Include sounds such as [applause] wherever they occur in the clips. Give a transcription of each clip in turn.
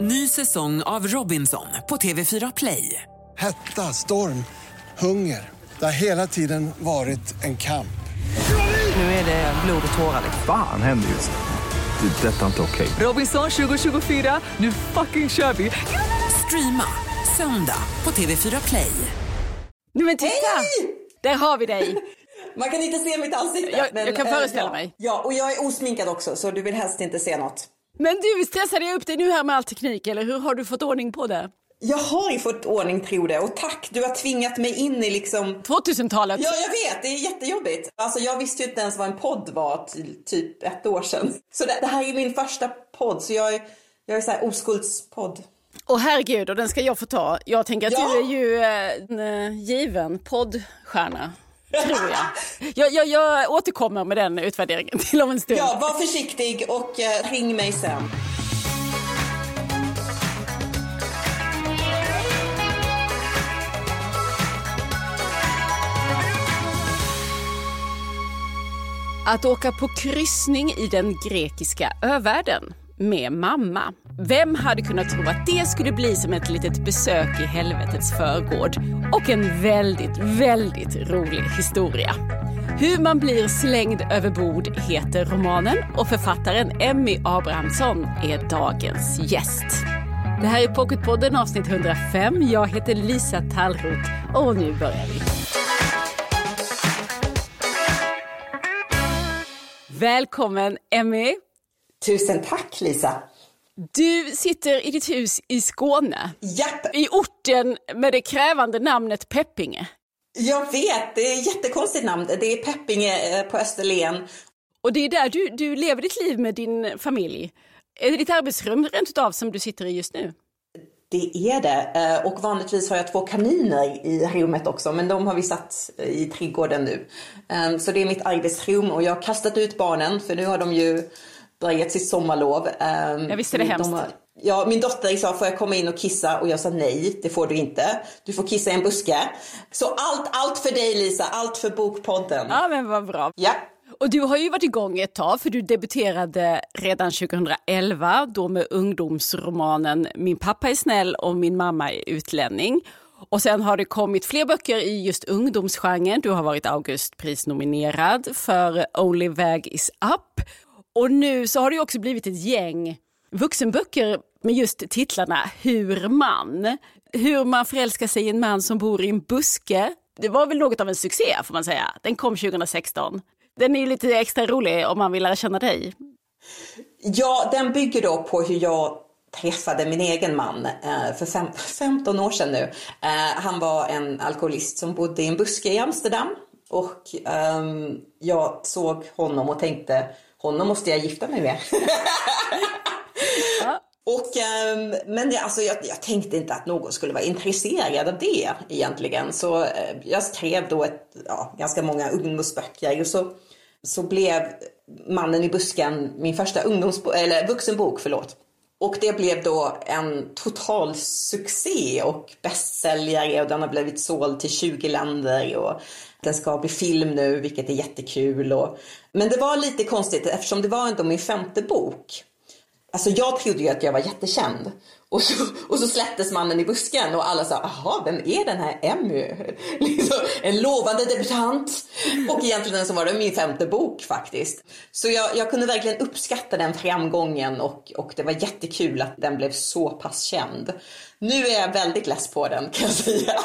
Ny säsong av Robinson på TV4 Play. Hetta, storm, hunger. Det har hela tiden varit en kamp. Nu är det blod och tårar. Fan händer just nu. Det. är Detta är inte okej. Robinson 2024, nu fucking kör vi! Streama söndag på TV4 Play. Nej men titta! Där har vi dig. Man kan inte se mitt ansikte. Jag- jag kan eh, föreställa ja. mig. Ja, och jag är osminkad också så du vill helst inte se något. Men du, stressade jag upp dig nu här med all teknik eller hur har du fått ordning på det? Jag har ju fått ordning tror det och tack, du har tvingat mig in i liksom 2000-talet? Ja, jag vet. Det är jättejobbigt. Alltså, jag visste ju inte ens vad en podd var till typ ett år sedan. Så det, det här är min första podd, så jag är, jag är så här oskuldspodd. Åh herregud, och den ska jag få ta. Jag tänker att Ja. du är ju eh, en eh, given poddstjärna. Tror jag. jag, jag. Jag återkommer med den utvärderingen [laughs] till om en stund. Ja, var försiktig och eh, ring mig sen. Att åka på kryssning i den grekiska övärlden med mamma. Vem hade kunnat tro att det skulle bli som ett litet besök i helvetets förgård? Och en väldigt, väldigt rolig historia. Hur man blir slängd över bord heter romanen och författaren Emmy Abrahamsson är dagens gäst. Det här är Pocketpodden avsnitt 105. Jag heter Lisa Tallroth och nu börjar vi. Välkommen Emmy. Tusen tack Lisa. Du sitter i ditt hus i Skåne, Japp, i orten med det krävande namnet Peppinge. jag vet. Det är ett jättekonstigt namn. Det är Peppinge eh, på Österlen. Och det är där du, du lever ditt liv med din familj. Är det ditt arbetsrum rent utav som du sitter i just nu? Det är det. Eh, Och vanligtvis har jag två kaniner i rummet också, men de har vi satt i trädgården nu. Eh, Så det är mitt arbetsrum och jag har kastat ut barnen för nu har de ju börjat sitt sommarlov. Eh, Ja, visst är det de hemskt. har- Ja, min dotter sa, får jag komma in och kissa? Och jag sa nej, det får du inte. Du får kissa i en buske. Så allt, allt för dig Lisa, allt för Bokpodden. Ja, men vad bra. Ja. Och du har ju varit igång ett tag, för du debuterade redan 2011, då med ungdomsromanen Min pappa är snäll och min mamma är utlänning. Och sen har det kommit fler böcker i just ungdomsgenren. Du har varit Augustprisnominerad för Only väg is up. Och nu så har det ju också blivit ett gäng vuxenböcker med just titlarna Hur man. Hur man förälskar sig i en man som bor i en buske. Det var väl något av en succé får man säga. Den kom 2016. Den är ju lite extra rolig om man vill lära känna dig. Ja, den bygger då på hur jag träffade min egen man eh, för fem, 15 år sedan nu. Eh, han var en alkoholist som bodde i en buske i Amsterdam och ehm, jag såg honom och tänkte honom måste jag gifta mig med. [laughs] Och, ehm, men jag, alltså, jag, jag tänkte inte att någon skulle vara intresserad av det egentligen. Så eh, jag skrev då ett, ja, ganska många ungdomsböcker och så, så blev Mannen i busken min första ungdomsbo- eller vuxenbok. Förlåt. Och det blev då en total succé och bästsäljare och den har blivit såld till 20 länder och den ska bli film nu vilket är jättekul. Och, men det var lite konstigt eftersom det var ändå min femte bok. Alltså jag trodde ju att jag var jättekänd. Och så, och så släpptes mannen i busken och alla sa, aha, vem är den här Emmy? [laughs] Liksom, en lovande debutant. Och egentligen så var det min femte bok faktiskt. Så jag, jag kunde verkligen uppskatta den framgången och, och det var jättekul att den blev så pass känd. Nu är jag väldigt less på den kan jag säga.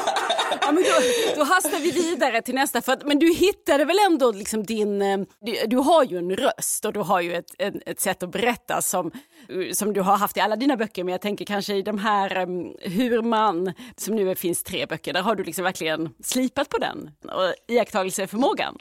Ja, men då, då hastar vi vidare till nästa. För att, men du hittade väl ändå liksom din... Eh, du, du har ju en röst och du har ju ett, ett, ett sätt att berätta som, eh, som du har haft i alla dina böcker. Men jag tänker kanske i de här um, Hur man, som nu finns tre böcker, där har du liksom verkligen slipat på den och iakttagelseförmågan.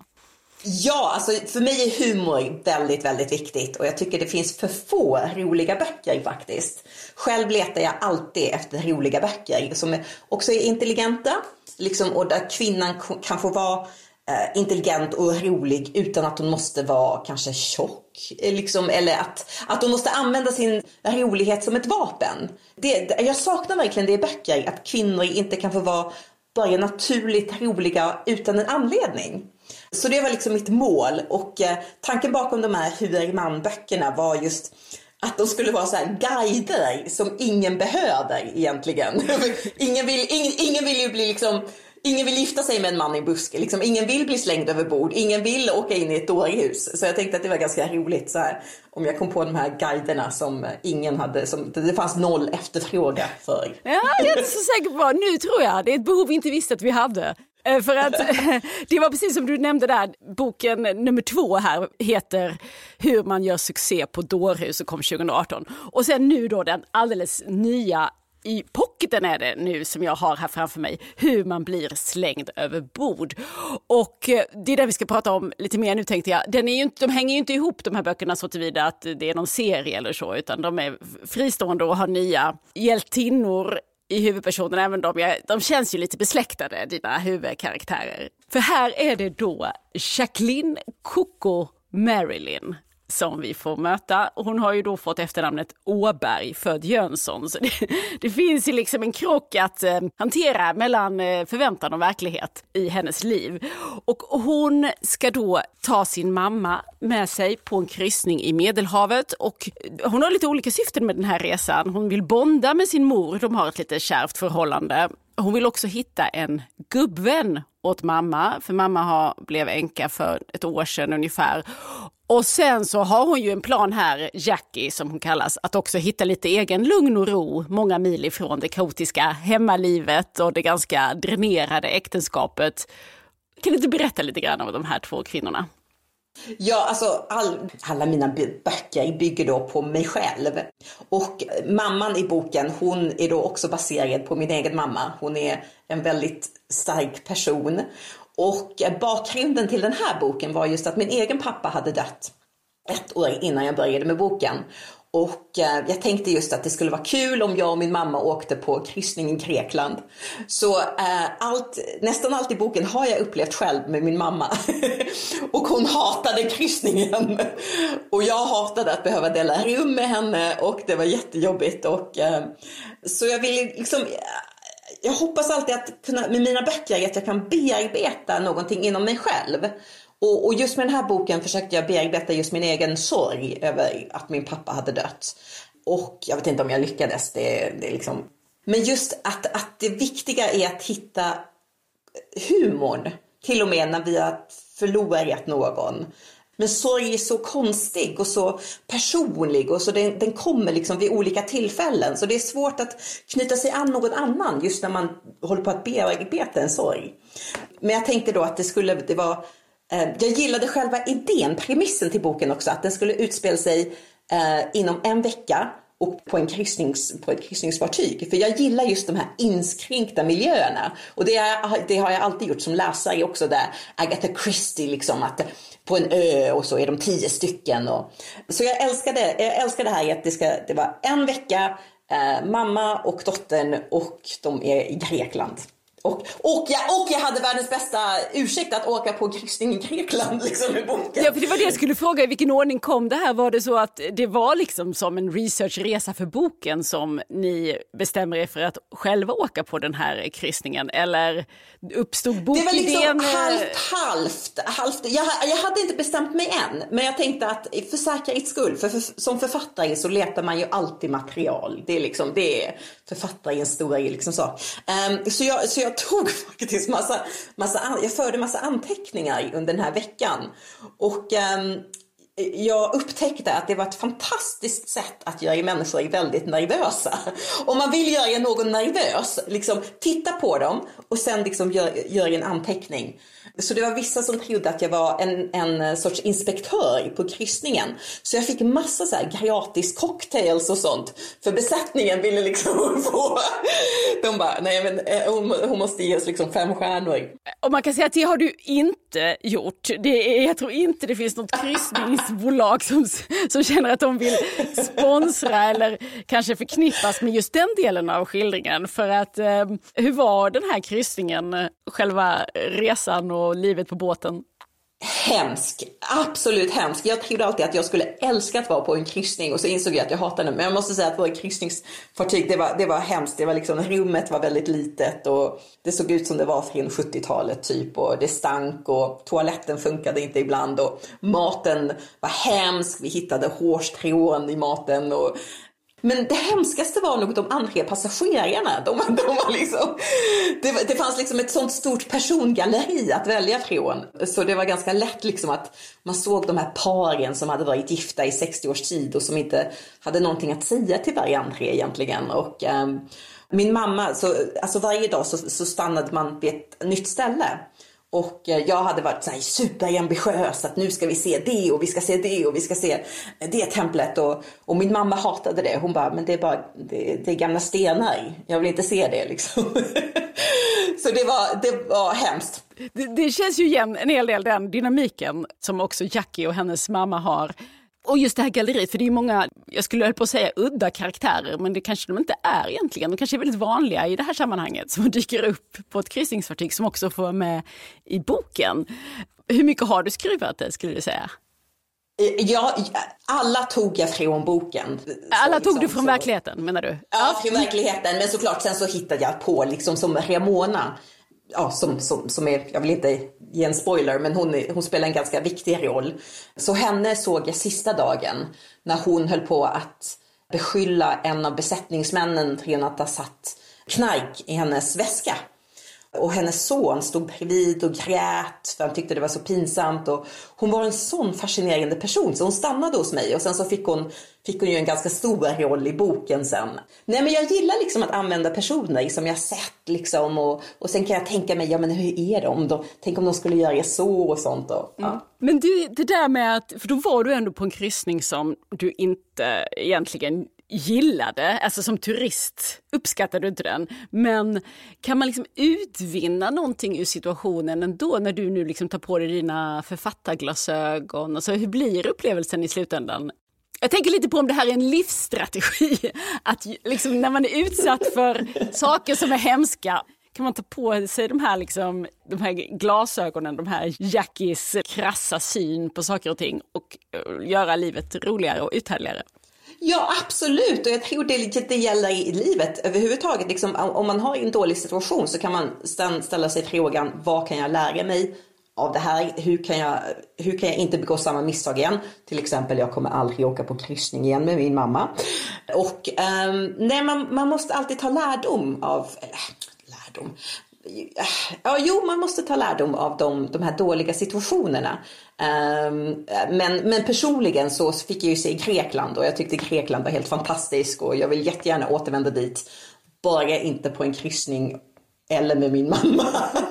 Ja, alltså för mig är humor väldigt, väldigt viktigt och jag tycker det finns för få roliga böcker faktiskt. Själv letar jag alltid efter roliga böcker som också är intelligenta liksom, och där kvinnan kan få vara eh, intelligent och rolig utan att hon måste vara kanske tjock. Eh, liksom, eller att, att hon måste använda sin rolighet som ett vapen. Det, jag saknar verkligen det i böcker, att kvinnor inte kan få vara bara naturligt roliga utan en anledning. Så det var liksom mitt mål och eh, tanken bakom de här Hur är man-böckerna var just att de skulle vara så här guider som ingen behöver egentligen. [laughs] ingen, vill, ingen, ingen vill ju bli liksom Ingen vill gifta sig med en man i buske, liksom. ingen vill bli slängd över bord, ingen vill åka in i ett dårhus. Så jag tänkte att det var ganska roligt så här, om jag kom på de här guiderna som ingen hade, som det fanns noll efterfrågan för. Ja, jag är inte så säker på, nu tror jag, det är ett behov vi inte visste att vi hade. Eh, för att [laughs] det var precis som du nämnde där, boken nummer två här heter Hur man gör succé på dårhus och kom 2018. Och sen nu då den alldeles nya i pocketen är det nu som jag har här framför mig, hur man blir slängd över bord. Och eh, det är det vi ska prata om lite mer nu tänkte jag. Den är ju inte, de hänger ju inte ihop de här böckerna så tillvida att det är någon serie eller så, utan de är fristående och har nya hjältinnor i huvudpersonen, även de, de känns ju lite besläktade, dina huvudkaraktärer. För här är det då Jacqueline Coco Marilyn som vi får möta. Hon har ju då fått efternamnet Åberg, född Jönsson. Så det, det finns ju liksom en krock att eh, hantera mellan eh, förväntan och verklighet i hennes liv. Och hon ska då ta sin mamma med sig på en kryssning i Medelhavet och hon har lite olika syften med den här resan. Hon vill bonda med sin mor, de har ett lite kärvt förhållande. Hon vill också hitta en gubbvän åt mamma, för mamma har, blev änka för ett år sedan ungefär. Och sen så har hon ju en plan här, Jackie som hon kallas, att också hitta lite egen lugn och ro många mil ifrån det kaotiska hemmalivet och det ganska dränerade äktenskapet. Kan du inte berätta lite grann om de här två kvinnorna? Ja, alltså all, alla mina böcker bygger då på mig själv. Och mamman i boken, hon är då också baserad på min egen mamma. Hon är en väldigt stark person. Och bakgrunden till den här boken var just att min egen pappa hade dött ett år innan jag började med boken. Och eh, jag tänkte just att det skulle vara kul om jag och min mamma åkte på kryssning i Grekland. Så eh, allt, nästan allt i boken har jag upplevt själv med min mamma. [laughs] och hon hatade kryssningen. och jag hatade att behöva dela rum med henne och det var jättejobbigt. Och, eh, så jag ville liksom jag hoppas alltid att kunna, med mina böcker att jag kan bearbeta någonting inom mig själv. Och, och, just med den här boken försökte jag bearbeta just min egen sorg över att min pappa hade dött. Och jag vet inte om jag lyckades. Det, det liksom... Men just att, att det viktiga är att hitta humorn. Till och med när vi har förlorat någon. Men sorg är så konstig och så personlig och så den, den, kommer liksom vid olika tillfällen. Så det är svårt att knyta sig an någon annan just när man håller på att bearbeta en sorg. Men jag tänkte då att det skulle, det var, eh, jag gillade själva idén, premissen till boken också, att den skulle utspela sig eh, inom en vecka och på, en kryssnings, på ett kryssningsfartyg. För jag gillar just de här inskränkta miljöerna. Och det, är, det har jag alltid gjort som läsare också där Agatha Christie liksom att på en ö och så är de tio stycken. Och, så jag älskade, jag älskar det här att det ska det var en vecka, eh, mamma och dottern och de är i Grekland. Och, och, jag, och jag hade världens bästa ursäkt att åka på kryssning i Grekland liksom, i boken. Ja, för det var det jag skulle fråga, i vilken ordning kom det här? Var det så att det var liksom som en researchresa för boken som ni bestämmer er för att själva åka på den här kryssningen? Eller uppstod bokidén? Det var liksom halvt, halvt. halvt. Jag, jag hade inte bestämt mig än, men jag tänkte att för säkerhets skull, för, för, som författare så letar man ju alltid material. Det är liksom, det är författarens stora liksom så. Um, så, jag, så jag tog faktiskt massa, massa, jag förde massa anteckningar under den här veckan. Och um, jag upptäckte att det var ett fantastiskt sätt att göra människor väldigt nervösa. Om man vill göra någon nervös, liksom titta på dem och sen liksom gör, gör en anteckning. Så det var vissa som trodde att jag var en, en sorts inspektör på kryssningen. Så jag fick massa så här gratis cocktails och sånt. För besättningen ville liksom [laughs] få... De bara, nej men eh, hon, hon måste ge oss liksom fem stjärnor. Och man kan säga att det har du inte gjort. Det är, jag tror inte det finns något kryssnings bolag som, som känner att de vill sponsra eller kanske förknippas med just den delen av skildringen. För att eh, hur var den här kryssningen, själva resan och livet på båten? Hemsk, absolut hemsk. Jag trodde alltid att jag skulle älska att vara på en kryssning och så insåg jag att jag hatade det. Men jag måste säga att våra kryssningsfartyg, det var, det var hemskt. Det var liksom, rummet var väldigt litet och det såg ut som det var från 70-talet typ och det stank och toaletten funkade inte ibland och maten var hemsk. Vi hittade hårstrån i maten och men det hemskaste var nog de andra passagerarna. De, de var liksom, det, det fanns liksom ett sånt stort persongalleri att välja från. Så det var ganska lätt liksom att man såg de här paren som hade varit gifta i 60 års tid och som inte hade någonting att säga till varandra egentligen. Och, um, min mamma, så, alltså varje dag så, så stannade man vid ett nytt ställe. Och eh, jag hade varit så här superambitiös att nu ska vi se det och vi ska se det och vi ska se det templet. Och, och min mamma hatade det. Hon bara, men det är bara det, det är gamla stenar. Jag vill inte se det liksom. [laughs] så det var, det var hemskt. Det, det känns ju igen en hel del den dynamiken som också Jackie och hennes mamma har. Och just det här galleriet, för det är många, jag skulle på att säga udda karaktärer, men det kanske de inte är egentligen. De kanske är väldigt vanliga i det här sammanhanget som [laughs] dyker upp på ett kryssningsfartyg som också får vara med i boken. Hur mycket har du skruvat det skulle du säga? Ja, alla tog jag från boken. Alla tog liksom, du från så... verkligheten menar du? Ja, från verkligheten. Men såklart sen så hittade jag på liksom som Ramona ja, som, som, som är, jag vill inte ge en spoiler, men hon, hon spelar en ganska viktig roll. Så henne såg jag sista dagen när hon höll på att beskylla en av besättningsmännen för att ha satt knark i hennes väska. Och hennes son stod bredvid och grät för han tyckte det var så pinsamt. Och hon var en sån fascinerande person så hon stannade hos mig och sen så fick hon, fick hon ju en ganska stor roll i boken sen. Nej men jag gillar liksom att använda personer som jag sett liksom och, och sen kan jag tänka mig, ja men hur är de de Tänk om de skulle göra så och sånt. Och, ja. mm. Men du, det där med att, för då var du ändå på en kryssning som du inte egentligen gillade, alltså som turist uppskattade du inte den, men kan man liksom utvinna någonting ur situationen ändå när du nu liksom tar på dig dina författarglasögon? Alltså, hur blir upplevelsen i slutändan? Jag tänker lite på om det här är en livsstrategi, [laughs] att liksom när man är utsatt för saker som är hemska kan man ta på sig de här, liksom, de här glasögonen, de här Jackies krassa syn på saker och ting och eh, göra livet roligare och uthärdligare? Ja, absolut. Och jag tror det, det gäller i livet överhuvudtaget. Liksom, om man har en dålig situation så kan man ställa sig frågan, vad kan jag lära mig av det här? Hur kan jag, hur kan jag inte begå samma misstag igen? Till exempel, jag kommer aldrig åka på kryssning igen med min mamma. Och um, nej, man, man måste alltid ta lärdom av, eller lärdom, Ja, jo, man måste ta lärdom av de, de här dåliga situationerna. Um, men, men personligen så fick jag ju se Grekland och jag tyckte Grekland var helt fantastiskt och jag vill jättegärna återvända dit. Bara inte på en kryssning eller med min mamma. [laughs]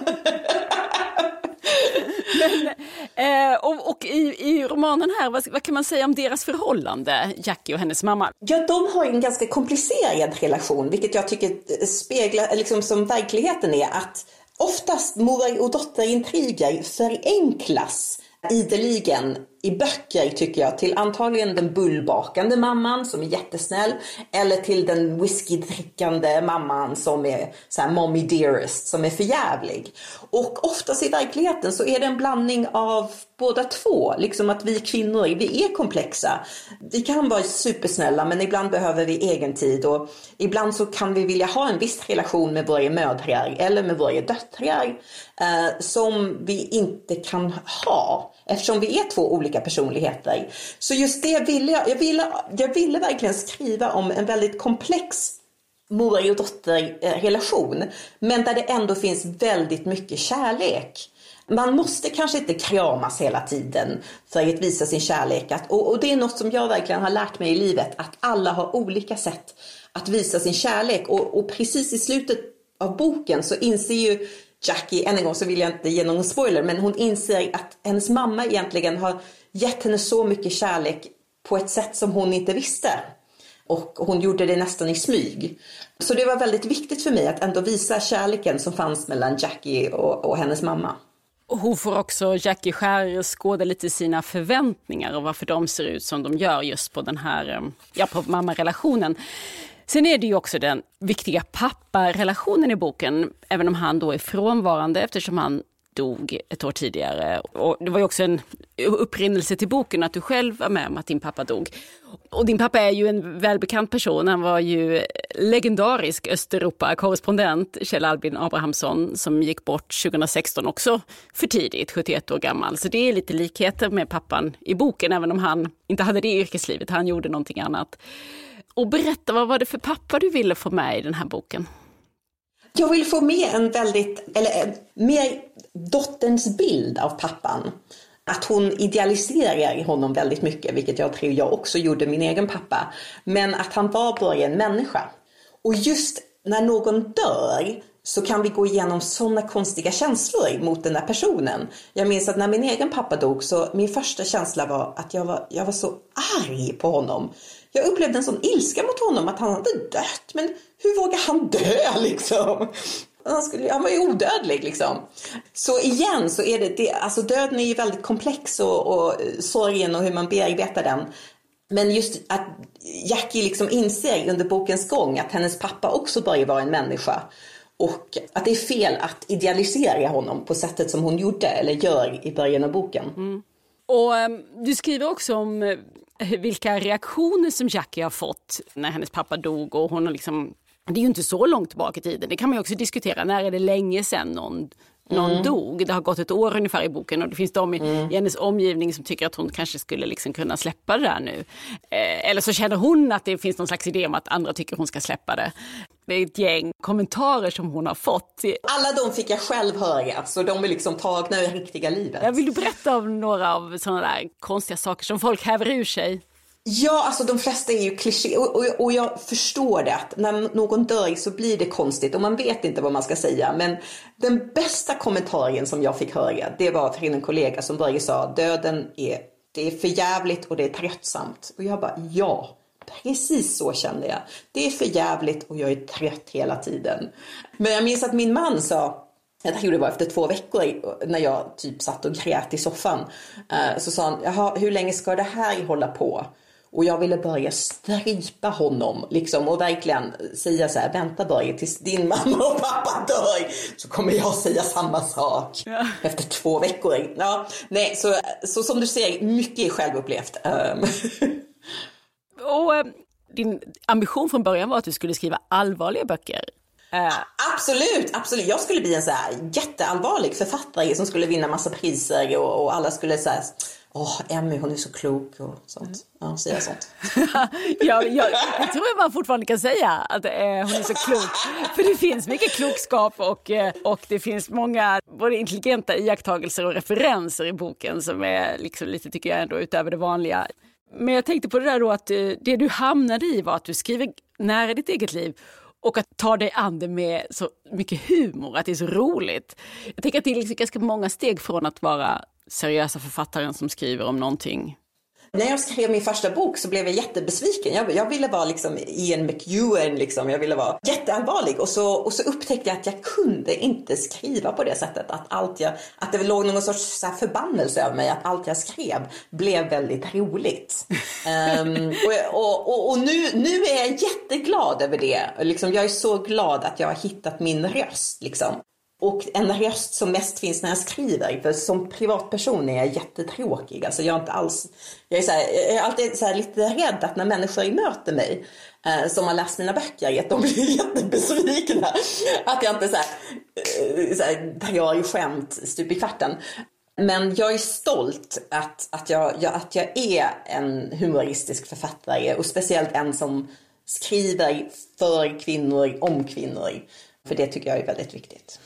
[laughs] men, eh, och, och i, i, romanen här, vad, vad, kan man säga om deras förhållande, Jackie och hennes mamma? Ja, de har en ganska komplicerad relation, vilket jag tycker eh, speglar, eh, liksom som verkligheten är, att oftast mor och dotterintriger förenklas ideligen i böcker tycker jag till antagligen den bullbakande mamman som är jättesnäll eller till den whiskydrickande mamman som är så här mommy dearest som är förjävlig. Och oftast i verkligheten så är det en blandning av båda två. Liksom att vi kvinnor, vi är komplexa. Vi kan vara supersnälla men ibland behöver vi egen tid och ibland så kan vi vilja ha en viss relation med våra mödrar eller med våra döttrar eh, som vi inte kan ha eftersom vi är två olika personligheter. Så just det ville jag, jag ville, jag ville verkligen skriva om en väldigt komplex mor och dotterrelation, men där det ändå finns väldigt mycket kärlek. Man måste kanske inte kramas hela tiden för att visa sin kärlek. Och, och, det är något som jag verkligen har lärt mig i livet, att alla har olika sätt att visa sin kärlek. Och, och precis i slutet av boken så inser ju Jackie, än en gång så vill jag inte ge någon spoiler, men hon inser att hennes mamma egentligen har gett henne så mycket kärlek på ett sätt som hon inte visste. Och hon gjorde det nästan i smyg. Så det var väldigt viktigt för mig att ändå visa kärleken som fanns mellan Jackie och, och hennes mamma. hon får också, Jackie skärskåda lite sina förväntningar och varför de ser ut som de gör just på den här, eh, ja på mammarelationen. Sen är det ju också den viktiga papparelationen i boken, även om han då är frånvarande eftersom han dog ett år tidigare. Och det var ju också en upprinnelse till boken att du själv var med om att din pappa dog. Och din pappa är ju en välbekant person. Han var ju legendarisk Östeuropa-korrespondent, Kjell Albin Abrahamsson, som gick bort 2016 också för tidigt, 71 år gammal. Så det är lite likheter med pappan i boken, även om han inte hade det yrkeslivet, han gjorde någonting annat. Och berätta, vad var det för pappa du ville få med i den här boken? Jag vill få med en väldigt, eller eh, mer dotterns bild av pappan. Att hon idealiserar honom väldigt mycket, vilket jag tror jag också gjorde min egen pappa. Men att han var bara en människa. Och just när någon dör så kan vi gå igenom sådana konstiga känslor mot den där personen. Jag minns att när min egen pappa dog så min första känsla var att jag var, jag var så arg på honom. Jag upplevde en sån ilska mot honom att han hade dött. Men hur vågar han dö [laughs] liksom? Han, skulle, han var ju odödlig liksom. Så igen så är det, det alltså döden är ju väldigt komplex och, och eh, sorgen och hur man bearbetar den. Men just att Jackie liksom inser under bokens gång att hennes pappa också börjar vara en människa. Och att det är fel att idealisera honom på sättet som hon gjorde eller gör i början av boken. Mm. Och um, Du skriver också om uh, vilka reaktioner som Jackie har fått när hennes pappa dog och hon har liksom det är ju inte så långt tillbaka i tiden. Det kan man också diskutera. När är det länge sedan någon, någon mm. dog? Det har gått ett år ungefär i boken och det finns de i, mm. i hennes omgivning som tycker att hon kanske skulle liksom kunna släppa det där nu. Eh, eller så känner hon att det finns någon slags idé om att andra tycker hon ska släppa det. Är ett gäng kommentarer som hon har fått. Alla de fick jag själv höra, så de är liksom tagna ur riktiga livet. Jag vill du berätta om några av sådana där konstiga saker som folk häver ur sig? Ja, alltså de flesta är ju kliché och, och, och, jag förstår det att när någon dör så blir det konstigt och man vet inte vad man ska säga. Men den bästa kommentaren som jag fick höra, det var från en kollega som började sa döden är, det är för jävligt och det är tröttsamt. Och jag bara ja, precis så kände jag. Det är för jävligt och jag är trött hela tiden. Men jag minns att min man sa jag gjorde det bara efter två veckor när jag typ satt och grät i soffan. Eh, så sa han, Jaha, hur länge ska det här hålla på? Och jag ville börja strypa honom liksom, och verkligen säga så här, vänta Börje tills din [laughs] mamma och pappa dör så kommer jag säga samma sak ja. efter två veckor. Ja, nej, så, så som du ser, mycket är självupplevt. [laughs] Och äh, din ambition från början var att du skulle skriva allvarliga böcker. Uh. Absolut, absolut. Jag skulle bli en så jätteallvarlig författare som skulle vinna massa priser och, och alla skulle så Åh, oh, Emmy hon är så klok och sånt. Ja, säga [laughs] sånt. ja, jag, jag tror man fortfarande kan säga att eh, hon är så klok. För det finns mycket klokskap och, eh, och det finns många både intelligenta iakttagelser och referenser i boken som är liksom lite, tycker jag, ändå utöver det vanliga. Men jag tänkte på det där då att eh, det du hamnade i var att du skriver nära ditt eget liv och att ta dig an det med så mycket humor, att det är så roligt. Jag tänker att det är liksom ganska många steg från att vara seriösa författaren som skriver om någonting när jag skrev min första bok så blev jag jättebesviken. Jag, jag ville vara liksom Ian McEwan, liksom. jag ville vara jätteallvarlig. Och så, och så upptäckte jag att jag kunde inte skriva på det sättet. Att, allt jag, att det låg någon sorts så förbannelse över mig, att allt jag skrev blev väldigt roligt. um, [laughs] och och, och, och nu, nu är jag jätteglad över det. Liksom, jag är så glad att jag har hittat min röst. Liksom. Och en röst som mest finns när jag skriver. För som privatperson är jag jättetråkig. Alltså jag är inte alls... Jag är, så här, jag är alltid så lite rädd att när människor möter mig eh, som har läst mina böcker, att de blir [laughs] jättebesvikna. Att jag inte så här, eh, så här, drar skämt stup i kvarten. Men jag är stolt att, att, jag, jag, att jag är en humoristisk författare och speciellt en som skriver för kvinnor, om kvinnor. För det tycker jag är väldigt viktigt.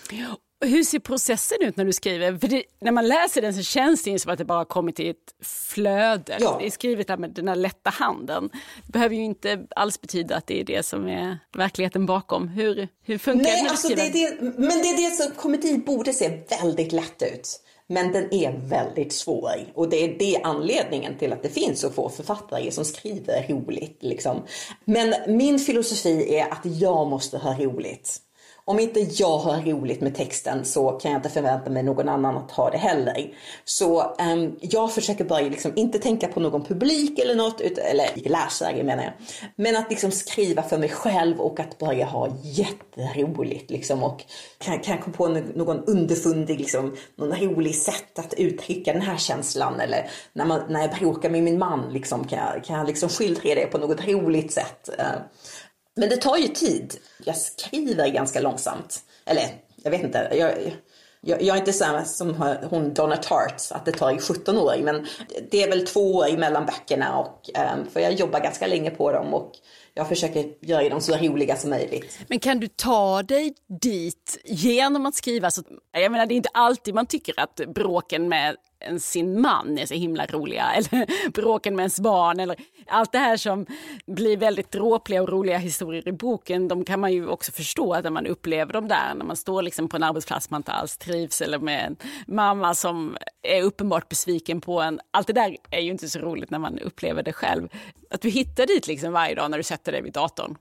Hur ser processen ut när du skriver? För det, när man läser den så känns det som att det bara kommit i ett flöde. Ja. Det är skrivet med den här lätta handen. Det behöver ju inte alls betyda att det är det som är verkligheten bakom. Hur, hur funkar Nej, det? Alltså det, det men det är det som komedi borde se väldigt lätt ut. Men den är väldigt svår och det är det anledningen till att det finns så få författare som skriver roligt. Liksom. Men min filosofi är att jag måste ha roligt om inte jag har roligt med texten så kan jag inte förvänta mig någon annan att ha det heller. Så um, jag försöker bara liksom inte tänka på någon publik eller något, eller läsare menar jag. Men att liksom skriva för mig själv och att bara ha jätteroligt liksom och kan, kan jag komma på någon underfundig, liksom, någon rolig sätt att uttrycka den här känslan eller när, man, när jag bråkar med min man liksom, kan jag, kan jag liksom skildra det på något roligt sätt. Uh, men det tar ju tid. Jag skriver ganska långsamt. Eller, jag vet inte. Jag, jag, jag är inte samma som hon Donna Tartt, att det tar 17 år. Men det är väl två år mellan böckerna. Och, um, för jag jobbar ganska länge på dem. Och jag försöker göra dem så roliga som möjligt. Men kan du ta dig dit genom att skriva? Så, jag menar, det är inte alltid man tycker att bråken med sin man är så himla roliga, [laughs] eller bråken med ens barn, eller allt det här som blir väldigt dråpliga och roliga historier i boken, de kan man ju också förstå att när man upplever dem där, när man står liksom på en arbetsplats man inte alls trivs, eller med en mamma som är uppenbart besviken på en. Allt det där är ju inte så roligt när man upplever det själv. Att du hittar dit liksom varje dag när du sätter dig vid datorn.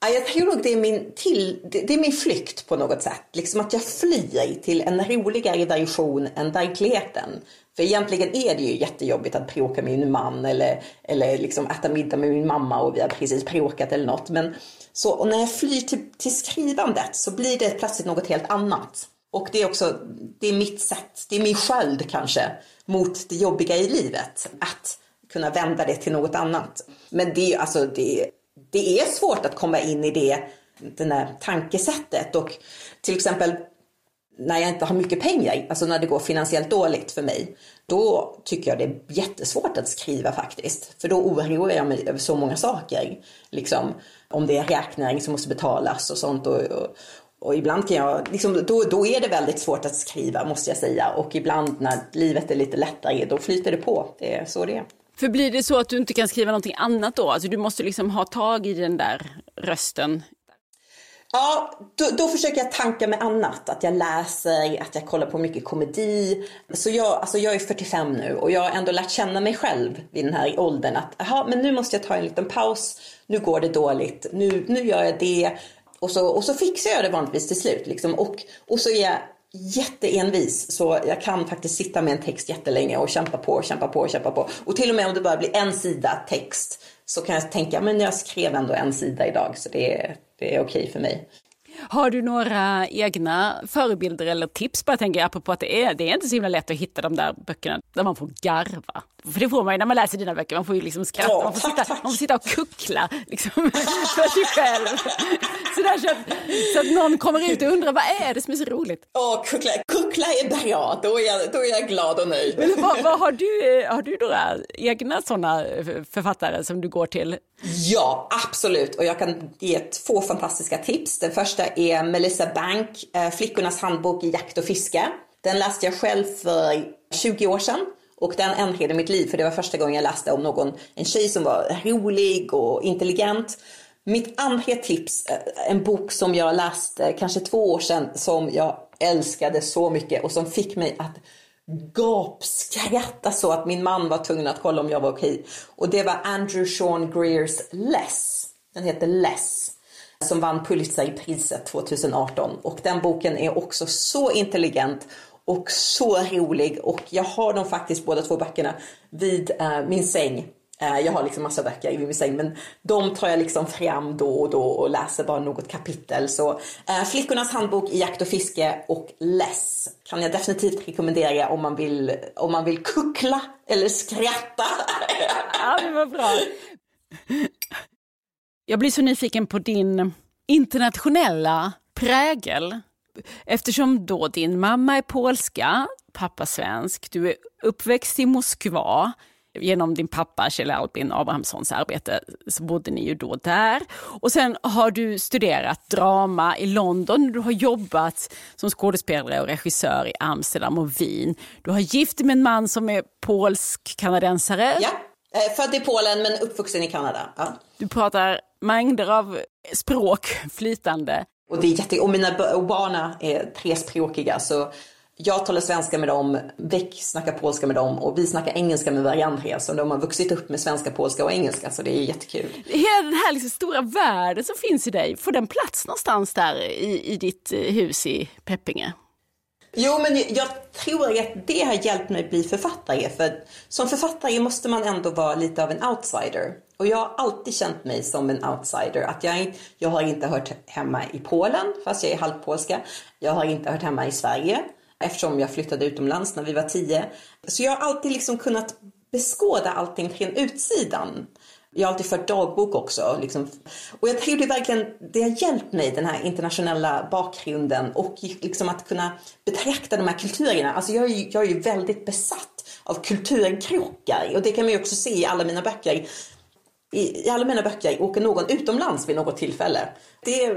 Jag tror nog det är, min till, det är min flykt på något sätt. Liksom att jag flyr till en roligare version än verkligheten. För egentligen är det ju jättejobbigt att bråka med min man eller, eller liksom äta middag med min mamma och vi har precis bråkat eller något. Men så, och när jag flyr till, till skrivandet så blir det plötsligt något helt annat. Och det är också, det är mitt sätt, det är min sköld kanske mot det jobbiga i livet. Att kunna vända det till något annat. Men det är alltså, det, det är svårt att komma in i det, det där tankesättet. Och till exempel när jag inte har mycket pengar, alltså när det går finansiellt dåligt för mig, då tycker jag det är jättesvårt att skriva faktiskt. För då oroar jag mig över så många saker. Liksom, om det är räkningar som måste betalas och sånt. Och, och, och ibland kan jag, liksom, då, då är det väldigt svårt att skriva måste jag säga. Och ibland när livet är lite lättare, då flyter det på. Det är så det är. För blir det så att du inte kan skriva någonting annat då? Alltså du måste liksom ha tag i den där rösten Ja, då, då, försöker jag tanka med annat. Att jag läser, att jag kollar på mycket komedi. Så jag, alltså jag är 45 nu och jag har ändå lärt känna mig själv vid den här åldern. Att aha, men nu måste jag ta en liten paus. Nu går det dåligt. Nu, nu gör jag det. Och så, och så fixar jag det vanligtvis till slut. Liksom. Och, och så är jag jätteenvis så jag kan faktiskt sitta med en text jättelänge och kämpa på, kämpa på, kämpa på. Och till och med om det bara blir en sida text så kan jag tänka, men jag skrev ändå en sida idag så det, det är okej för mig. Har du några egna förebilder eller tips? Bara tänker jag apropå att det är, det är inte så himla lätt att hitta de där böckerna där man får garva. För det får man ju när man läser dina böcker, man får ju liksom skratta, ja, man, får sitta, man får sitta och kuckla liksom, [laughs] för sig själv. Så, där, så, att, så att någon kommer ut och undrar vad är det som är så roligt? Åh, kuckla, kuckla är bra, då är jag, då är jag glad och nöjd. Men vad, vad har, du, har du några egna sådana författare som du går till? Ja, absolut. Och jag kan ge två fantastiska tips. Den första är Melissa Bank, eh, Flickornas handbok i jakt och fiske. Den läste jag själv för 20 år sedan. Och den ändrade mitt liv för det var första gången jag läste om någon, en tjej som var rolig och intelligent. Mitt andra tips, eh, en bok som jag läste kanske två år sedan som jag älskade så mycket och som fick mig att gapskratta så att min man var tvungen att kolla om jag var okej. Och det var Andrew Sean Greers Less. Den heter Less. Som vann Pulitzerpriset 2018. Och den boken är också så intelligent och så rolig. Och jag har dem faktiskt båda två böckerna vid eh, min säng. Eh, jag har liksom massa böcker i min säng men de tar jag liksom fram då och då och läser bara något kapitel. Så eh, Flickornas handbok i jakt och fiske och Less kan jag definitivt rekommendera om man vill, om man vill kuckla eller skratta. [laughs] ja, det var bra. Jag blir så nyfiken på din internationella prägel. Eftersom då din mamma är polska, pappa svensk, du är uppväxt i Moskva. Genom din pappa Kjell Albin Abrahamssons arbete så bodde ni ju då där. Och sen har du studerat drama i London. Du har jobbat som skådespelare och regissör i Amsterdam och Wien. Du har gift med en man som är polsk-kanadensare. Ja, eh, född i Polen men uppvuxen i Kanada. Ja. Du pratar mängder av språk flytande. Och, det är jätte, och mina barn är trespråkiga så jag talar svenska med dem, Beck snackar polska med dem och vi snackar engelska med varandra. Så de har vuxit upp med svenska, polska och engelska så det är jättekul. Hela den här liksom stora världen som finns i dig, får den plats någonstans där i, i ditt eh, hus i Peppinge? Jo, men jag tror att det har hjälpt mig att bli författare. För som författare måste man ändå vara lite av en outsider. Och jag har alltid känt mig som en outsider. Att jag, jag har inte hört hemma i Polen, fast jag är halvpolska. Jag har inte hört hemma i Sverige, eftersom jag flyttade utomlands när vi var tio. Så jag har alltid liksom kunnat beskåda allting från utsidan. Jag har alltid fört dagbok också. Liksom. Och jag tror det verkligen det har hjälpt mig, den här internationella bakgrunden och liksom att kunna betrakta de här kulturerna. Alltså jag, är, ju, jag är ju väldigt besatt av kulturkrockar och det kan man ju också se i alla mina böcker. I, i alla mina böcker åker någon utomlands vid något tillfälle. Det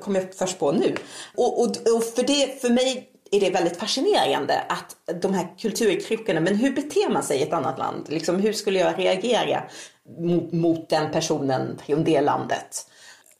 kom jag först på nu. Och, och, och för, det, för mig är det väldigt fascinerande att de här kulturkrockarna, men hur beter man sig i ett annat land? Liksom, hur skulle jag reagera mot, mot den personen från det landet?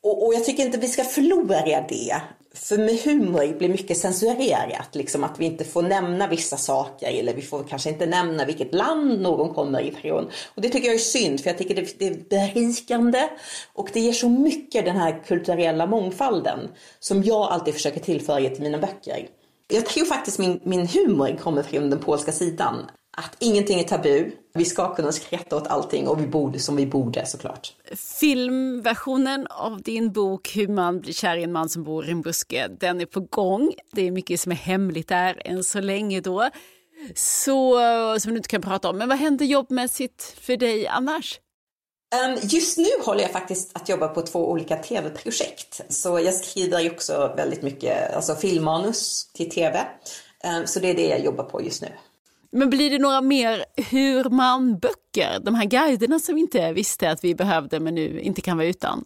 Och, och, jag tycker inte vi ska förlora det. För med humor blir mycket censurerat, liksom att vi inte får nämna vissa saker eller vi får kanske inte nämna vilket land någon kommer ifrån. Och det tycker jag är synd, för jag tycker det, det är berikande och det ger så mycket den här kulturella mångfalden som jag alltid försöker tillföra till mina böcker. Jag tror faktiskt min, min humor kommer från den polska sidan. Att ingenting är tabu, vi ska kunna skratta åt allting och vi borde som vi borde såklart. Filmversionen av din bok Hur man blir kär i en man som bor i en buske, den är på gång. Det är mycket som är hemligt där än så länge då. Så, som du inte kan prata om. Men vad händer jobbmässigt för dig annars? Ehm, just nu håller jag faktiskt att jobba på två olika tv-projekt. Så jag skriver ju också väldigt mycket alltså filmmanus till tv. Ehm, så det är det jag jobbar på just nu. Men blir det några mer hur man-böcker? De här guiderna som vi inte visste att vi behövde men nu inte kan vara utan?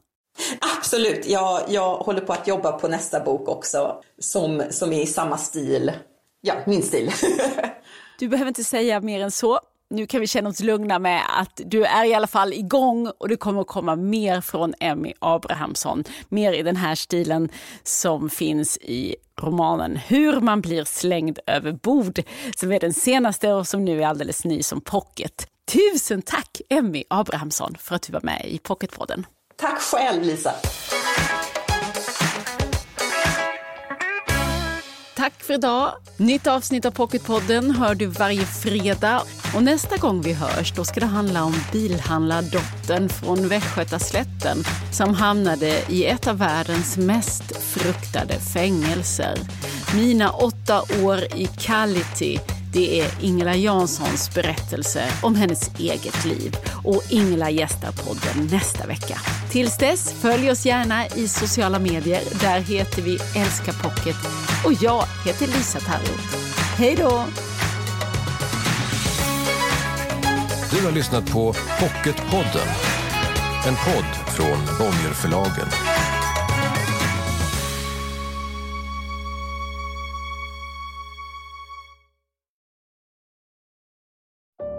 Absolut, jag, jag håller på att jobba på nästa bok också som, som är i samma stil. Ja, min stil. [laughs] du behöver inte säga mer än så nu kan vi känna oss lugna med att du är i alla fall igång och det kommer komma mer från Emmy Abrahamsson. Mer i den här stilen som finns i romanen Hur man blir slängd över bord som är den senaste och som nu är alldeles ny som pocket. Tusen tack Emmy Abrahamsson för att du var med i Pocketpodden. Tack själv Lisa. Tack för idag. Nytt avsnitt av Pocketpodden hör du varje fredag. Och nästa gång vi hörs då ska det handla om bilhandlardottern från Västgötaslätten som hamnade i ett av världens mest fruktade fängelser. Mina åtta år i Kality det är Ingela Janssons berättelse om hennes eget liv. Och Ingela gästar podden nästa vecka. Tills dess, följ oss gärna i sociala medier. Där heter vi Älska Pocket. Och jag heter Lisa Tarrot. Hej då! Du har lyssnat på Pocketpodden. En podd från Bonnierförlagen.